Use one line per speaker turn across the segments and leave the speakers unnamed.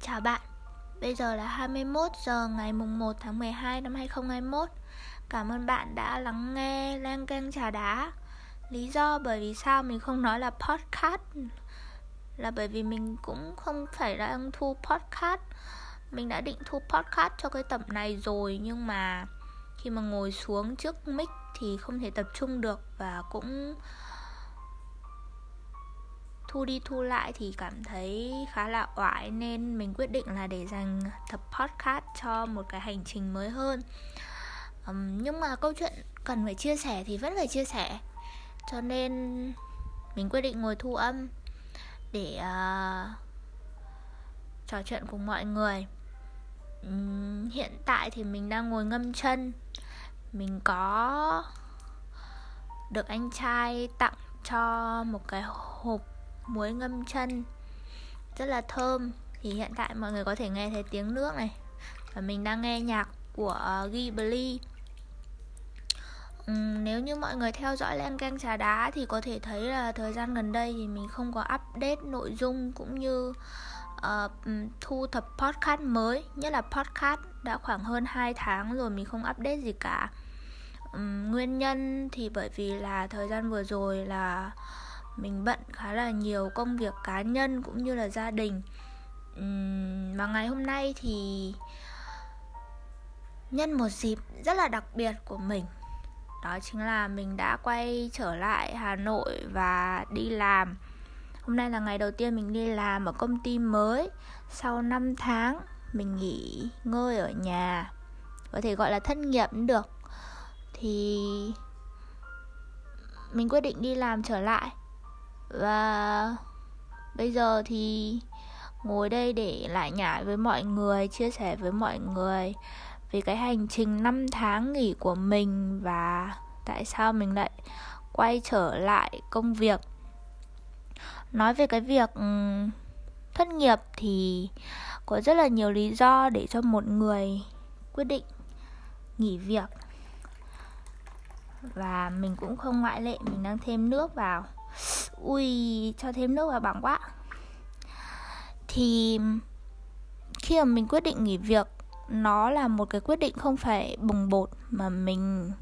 Chào bạn, bây giờ là 21 giờ ngày mùng 1 tháng 12 năm 2021 Cảm ơn bạn đã lắng nghe Lan Canh Trà Đá. Lý do bởi vì sao mình không nói là podcast Là bởi vì mình cũng không phải đang thu podcast. Mình đã định thu podcast cho cái tập này rồi Nhưng mà khi mà ngồi xuống trước mic thì không thể tập trung được Và cũng thu đi thu lại thì cảm thấy khá là oải nên mình quyết định là để dành tập podcast cho một cái hành trình mới hơn. Um, nhưng mà câu chuyện cần phải chia sẻ thì vẫn phải chia sẻ. Cho nên mình quyết định ngồi thu âm để uh, trò chuyện cùng mọi người. Um, hiện tại thì mình đang ngồi ngâm chân. Mình có được anh trai tặng cho một cái hộp muối ngâm chân rất là thơm. Thì hiện tại mọi người có thể nghe thấy tiếng nước này. Và mình đang nghe nhạc của ờ, Ghibli. Uhm, nếu như mọi người theo dõi Len Canh Trà Đá thì có thể thấy là thời gian gần đây thì mình không có update nội dung cũng như uh, thu thập podcast mới. Nhất là podcast đã khoảng hơn 2 tháng rồi mình không update gì cả. Um, nguyên nhân thì bởi vì là thời gian vừa rồi là mình bận khá là nhiều công việc cá nhân cũng như là gia đình. Mà ngày hôm nay thì nhân một dịp rất là đặc biệt của mình. Đó chính là mình đã quay trở lại hà nội và đi làm. Hôm nay là ngày đầu tiên mình đi làm ở công ty mới. Sau 5 tháng, mình nghỉ ngơi ở nhà. Có thể gọi là thất nghiệp cũng được. Thì mình quyết định đi làm trở lại và bây giờ thì ngồi đây để lại nhải với mọi người, chia sẻ với mọi người về cái hành trình 5 tháng nghỉ của mình và tại sao mình lại quay trở lại công việc. Nói về cái việc ừ, thất nghiệp thì có rất là nhiều lý do để cho một người quyết định nghỉ việc. Và mình cũng không ngoại lệ, mình đang thêm nước vào ui cho thêm nước vào bằng quá thì khi mà mình quyết định nghỉ việc nó là một cái quyết định không phải bùng bột mà mình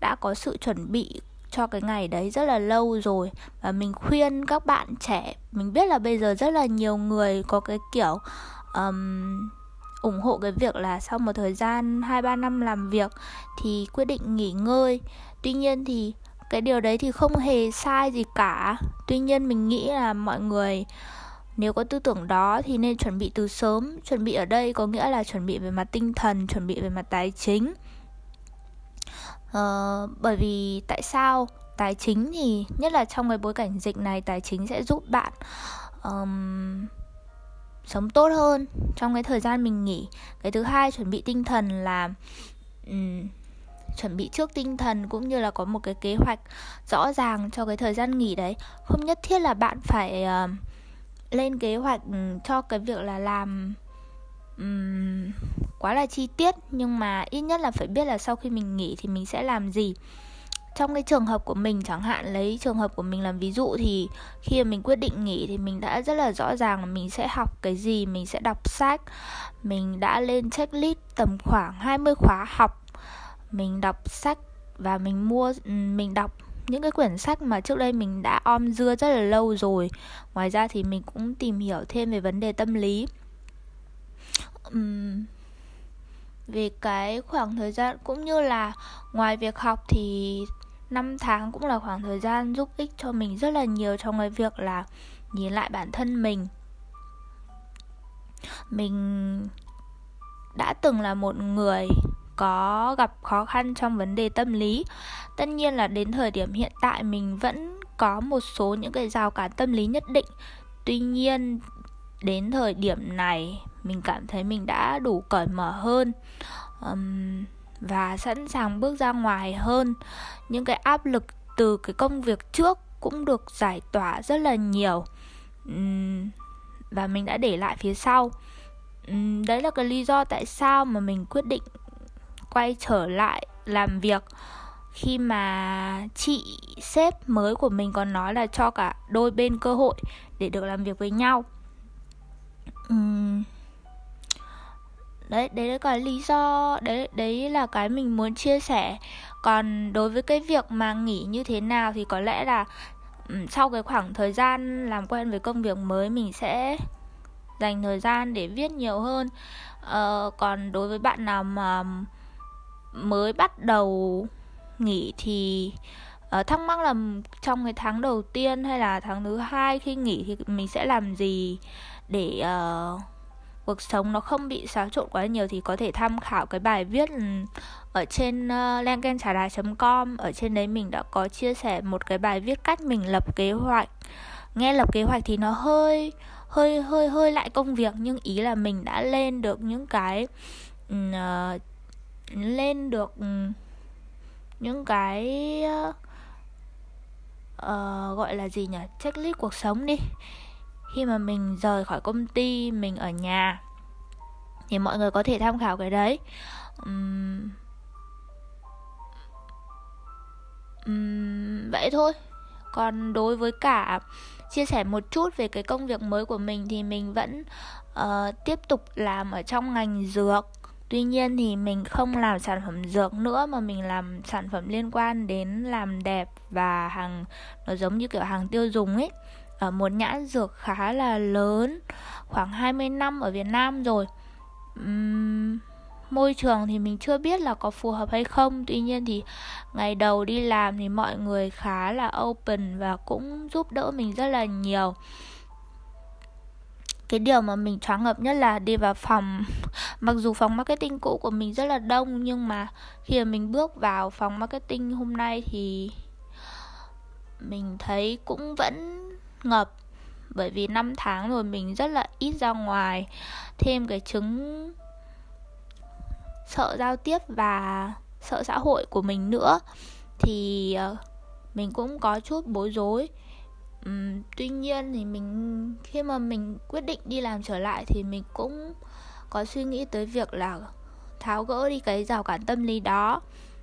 đã có sự chuẩn bị cho cái ngày đấy rất là lâu rồi và mình khuyên các bạn trẻ mình biết là bây giờ rất là nhiều người có cái kiểu um, ủng hộ cái việc là sau một thời gian 2 3 năm làm việc thì quyết định nghỉ ngơi. Tuy nhiên thì cái điều đấy thì không hề sai gì cả. Tuy nhiên mình nghĩ là mọi người nếu có tư tưởng đó thì nên chuẩn bị từ sớm. Chuẩn bị ở đây có nghĩa là chuẩn bị về mặt tinh thần chuẩn bị về mặt tài chính. Ờ, bởi vì tại sao? Tài chính thì nhất là trong cái bối cảnh dịch này tài chính sẽ giúp bạn um, sống tốt hơn trong cái thời gian mình nghỉ. Cái thứ hai chuẩn bị tinh thần là um, chuẩn bị trước tinh thần cũng như là có một cái kế hoạch rõ ràng cho cái thời gian nghỉ đấy. Không nhất thiết là bạn phải uh, lên kế hoạch ừ, cho cái việc là làm um, quá là chi tiết nhưng mà ít nhất là phải biết là sau khi mình nghỉ thì mình sẽ làm gì. Trong cái trường hợp của mình chẳng hạn lấy trường hợp của mình làm ví dụ thì khi mà mình quyết định nghỉ thì mình đã rất là rõ ràng là mình sẽ học cái gì mình sẽ đọc sách. Mình đã lên checklist tầm khoảng 20 khóa học mình đọc sách và mình mua ừ, mình đọc những cái quyển sách mà trước đây mình đã om dưa rất là lâu rồi. Ngoài ra thì mình cũng tìm hiểu thêm về vấn đề tâm lý. Uhm, về cái khoảng thời gian cũng như là ngoài việc học thì năm tháng cũng là khoảng thời gian giúp ích cho mình rất là nhiều trong cái việc là nhìn lại bản thân mình. Mình đã từng là một người có gặp khó khăn trong vấn đề tâm lý. Tất nhiên là đến thời điểm hiện tại mình vẫn có một số những cái rào cản tâm lý nhất định. Tuy nhiên đến thời điểm này mình cảm thấy mình đã đủ cởi mở hơn um, và sẵn sàng bước ra ngoài hơn. Những cái áp lực từ cái công việc trước cũng được giải tỏa rất là nhiều um, và mình đã để lại phía sau. Um, đấy là cái lý do tại sao mà mình quyết định quay trở lại làm việc khi mà chị sếp mới của mình còn nói là cho cả đôi bên cơ hội để được làm việc với nhau. Uhm, đấy đấy là cái lý do đấy đấy là cái mình muốn chia sẻ. Còn đối với cái việc mà nghỉ như thế nào thì có lẽ là sau cái khoảng thời gian làm quen với công việc mới mình sẽ dành thời gian để viết nhiều hơn. Uh, còn đối với bạn nào mà mới bắt đầu nghỉ thì uh, thắc mắc là trong cái tháng đầu tiên hay là tháng thứ hai khi nghỉ thì mình sẽ làm gì để uh, cuộc sống nó không bị xáo trộn quá nhiều thì có thể tham khảo cái bài viết ừ, ở trên ờ, uh, lenkentrà com. Ở trên đấy mình đã có chia sẻ một cái bài viết cách mình lập kế hoạch. Nghe lập kế hoạch thì nó hơi hơi hơi hơi lại công việc nhưng ý là mình đã lên được những cái uh, lên được ừ, những cái uh, gọi là gì nhỉ? Checklist cuộc sống đi. Khi mà mình rời khỏi công ty mình ở nhà thì mọi người có thể tham khảo cái đấy. Um, um, vậy thôi. Còn đối với cả chia sẻ một chút về cái công việc mới của mình thì mình vẫn uh, tiếp tục làm ở trong ngành dược tuy nhiên thì mình không làm sản phẩm dược nữa mà mình làm sản phẩm liên quan đến làm đẹp và hàng nó giống như kiểu hàng tiêu dùng ấy. Ở một nhãn dược khá là lớn khoảng 20 năm ở Việt Nam rồi. Uhm, môi trường thì mình chưa biết là có phù hợp hay không. Tuy nhiên thì ngày đầu đi làm thì mọi người khá là open và cũng giúp đỡ mình rất là nhiều cái điều mà mình choáng ngợp nhất là đi vào phòng. Mặc dù phòng marketing cũ của mình rất là đông, nhưng mà khi mà mình bước vào phòng marketing hôm nay thì mình thấy cũng vẫn ngập. Bởi vì 5 tháng rồi mình rất là ít ra ngoài. Thêm cái chứng sợ giao tiếp và sợ xã hội của mình nữa. Thì ờ, mình cũng có chút bối rối uhm, tuy nhiên thì mình khi mà mình quyết định đi làm trở lại thì mình cũng có suy nghĩ tới việc là tháo gỡ đi cái rào cản tâm lý đó.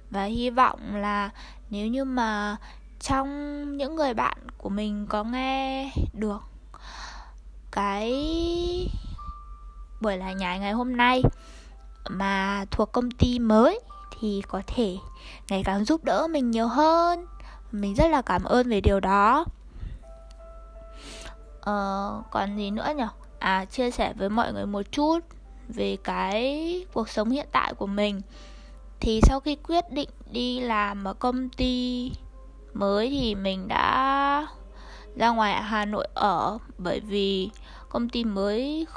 Và hy vọng là nếu như mà trong những người bạn của mình có nghe được cái buổi là nhảy ngày hôm nay mà thuộc công ty mới thì có thể ngày càng giúp đỡ mình nhiều hơn. Mình rất là cảm ơn về điều đó ờ, còn gì nữa nhỉ à chia sẻ với mọi người một chút về cái cuộc sống hiện tại của mình. Thì sau khi quyết định đi làm ở công ty mới thì mình đã ra ngoài Hà Nội ở bởi vì công ty mới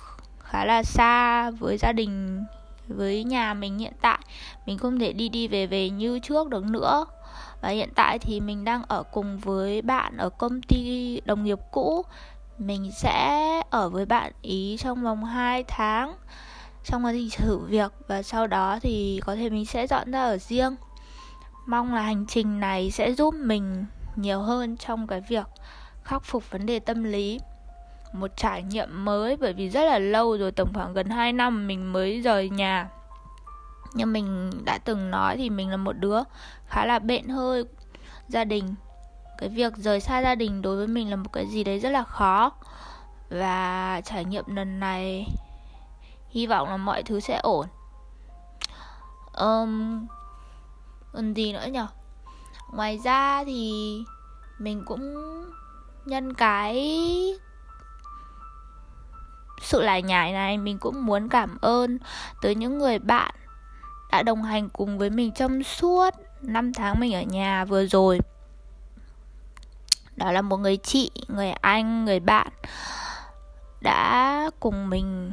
khá là xa với gia đình với nhà mình hiện tại. Mình không thể đi đi về về như trước được nữa. Và hiện tại thì mình đang ở cùng với bạn ở công ty đồng nghiệp cũ mình sẽ ở với bạn ý trong vòng 2 tháng trong quá trình thử việc và sau đó thì có thể mình sẽ dọn ra ở riêng. Mong là hành trình này sẽ giúp mình nhiều hơn trong cái việc khắc phục vấn đề tâm lý. Một trải nghiệm mới bởi vì rất là lâu rồi tổng khoảng gần 2 năm mình mới rời nhà. Như mình đã từng nói thì mình là một đứa khá là bện hơi gia đình cái việc rời xa gia đình đối với mình là một cái gì đấy rất là khó. Và trải nghiệm lần này hy vọng là mọi thứ sẽ ổn. Um, còn gì nữa nhở ngoài ra thì mình cũng nhân cái sự lại nhải này mình cũng muốn cảm ơn tới những người bạn đã đồng hành cùng với mình trong suốt 5 tháng mình ở nhà vừa rồi đó là một người chị, người anh, người bạn đã cùng mình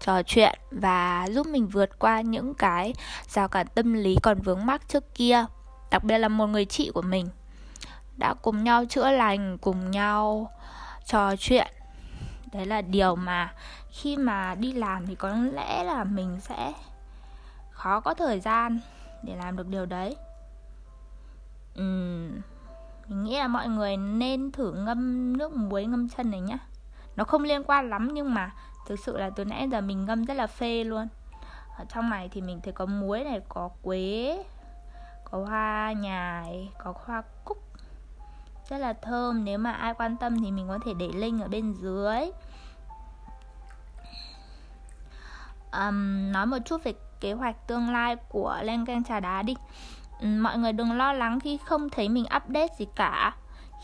trò chuyện và giúp mình vượt qua những cái rào cản tâm lý còn vướng mắc trước kia. Đặc biệt là một người chị của mình đã cùng nhau chữa lành, cùng nhau trò chuyện. Đấy là điều mà khi mà đi làm thì có lẽ là mình sẽ khó có thời gian để làm được điều đấy nghĩ là mọi người nên thử ngâm nước muối ngâm chân này nhá. Nó không liên quan lắm nhưng mà thực sự là từ nãy giờ mình ngâm rất là phê luôn. Ở trong này thì mình thấy có muối này có quế có hoa nhài có hoa cúc. Rất là thơm nếu mà ai quan tâm thì mình có thể để link ở bên dưới. Um, nói một chút về kế hoạch tương lai của Len Canh Trà Đá đi. Mọi người đừng lo lắng khi không thấy mình update gì cả.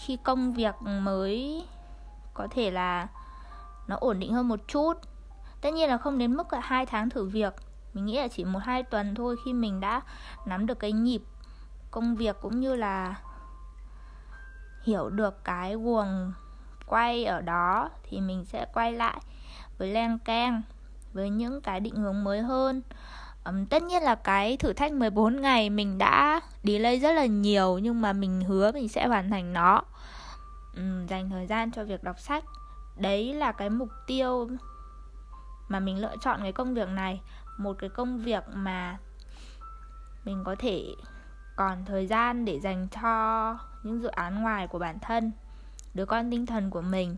Khi công việc mới có thể là nó ổn định hơn một chút. Tất nhiên là không đến mức là hai tháng thử việc. Mình nghĩ là chỉ một hai tuần thôi khi mình đã nắm được cái nhịp công việc cũng như là hiểu được cái guồng quay ở đó thì mình sẽ quay lại với Len Keng, với những cái định hướng mới hơn um, tất nhiên là cái thử thách 14 ngày mình đã delay rất là nhiều nhưng mà mình hứa mình sẽ hoàn thành nó. Um, dành thời gian cho việc đọc sách. Đấy là cái mục tiêu mà mình lựa chọn cái công việc này. Một cái công việc mà mình có thể còn thời gian để dành cho những dự án ngoài của bản thân đứa con tinh thần của mình.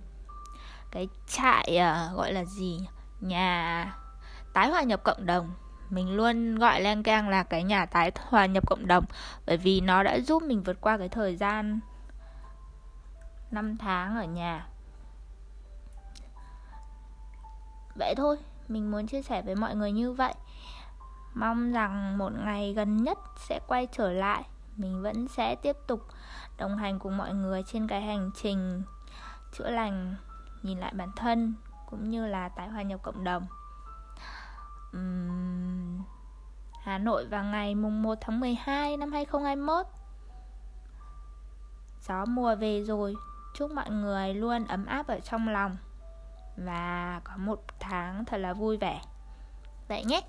Cái trại uh, gọi là gì nhà tái hòa nhập cộng đồng mình luôn gọi lang Kang là cái nhà tái hòa nhập cộng đồng, bởi vì nó đã giúp mình vượt qua cái thời gian 5 tháng ở nhà. Vậy thôi, mình muốn chia sẻ với mọi người như vậy. Mong rằng một ngày gần nhất sẽ quay trở lại. Mình vẫn sẽ tiếp tục đồng hành cùng mọi người trên cái hành trình chữa lành, nhìn lại bản thân, cũng như là tái hòa nhập cộng đồng uhm, Hà Nội vào ngày mùng 1 tháng 12 năm 2021 Gió mùa về rồi Chúc mọi người luôn ấm áp ở trong lòng. Và có một tháng thật là vui vẻ. Vậy nhé.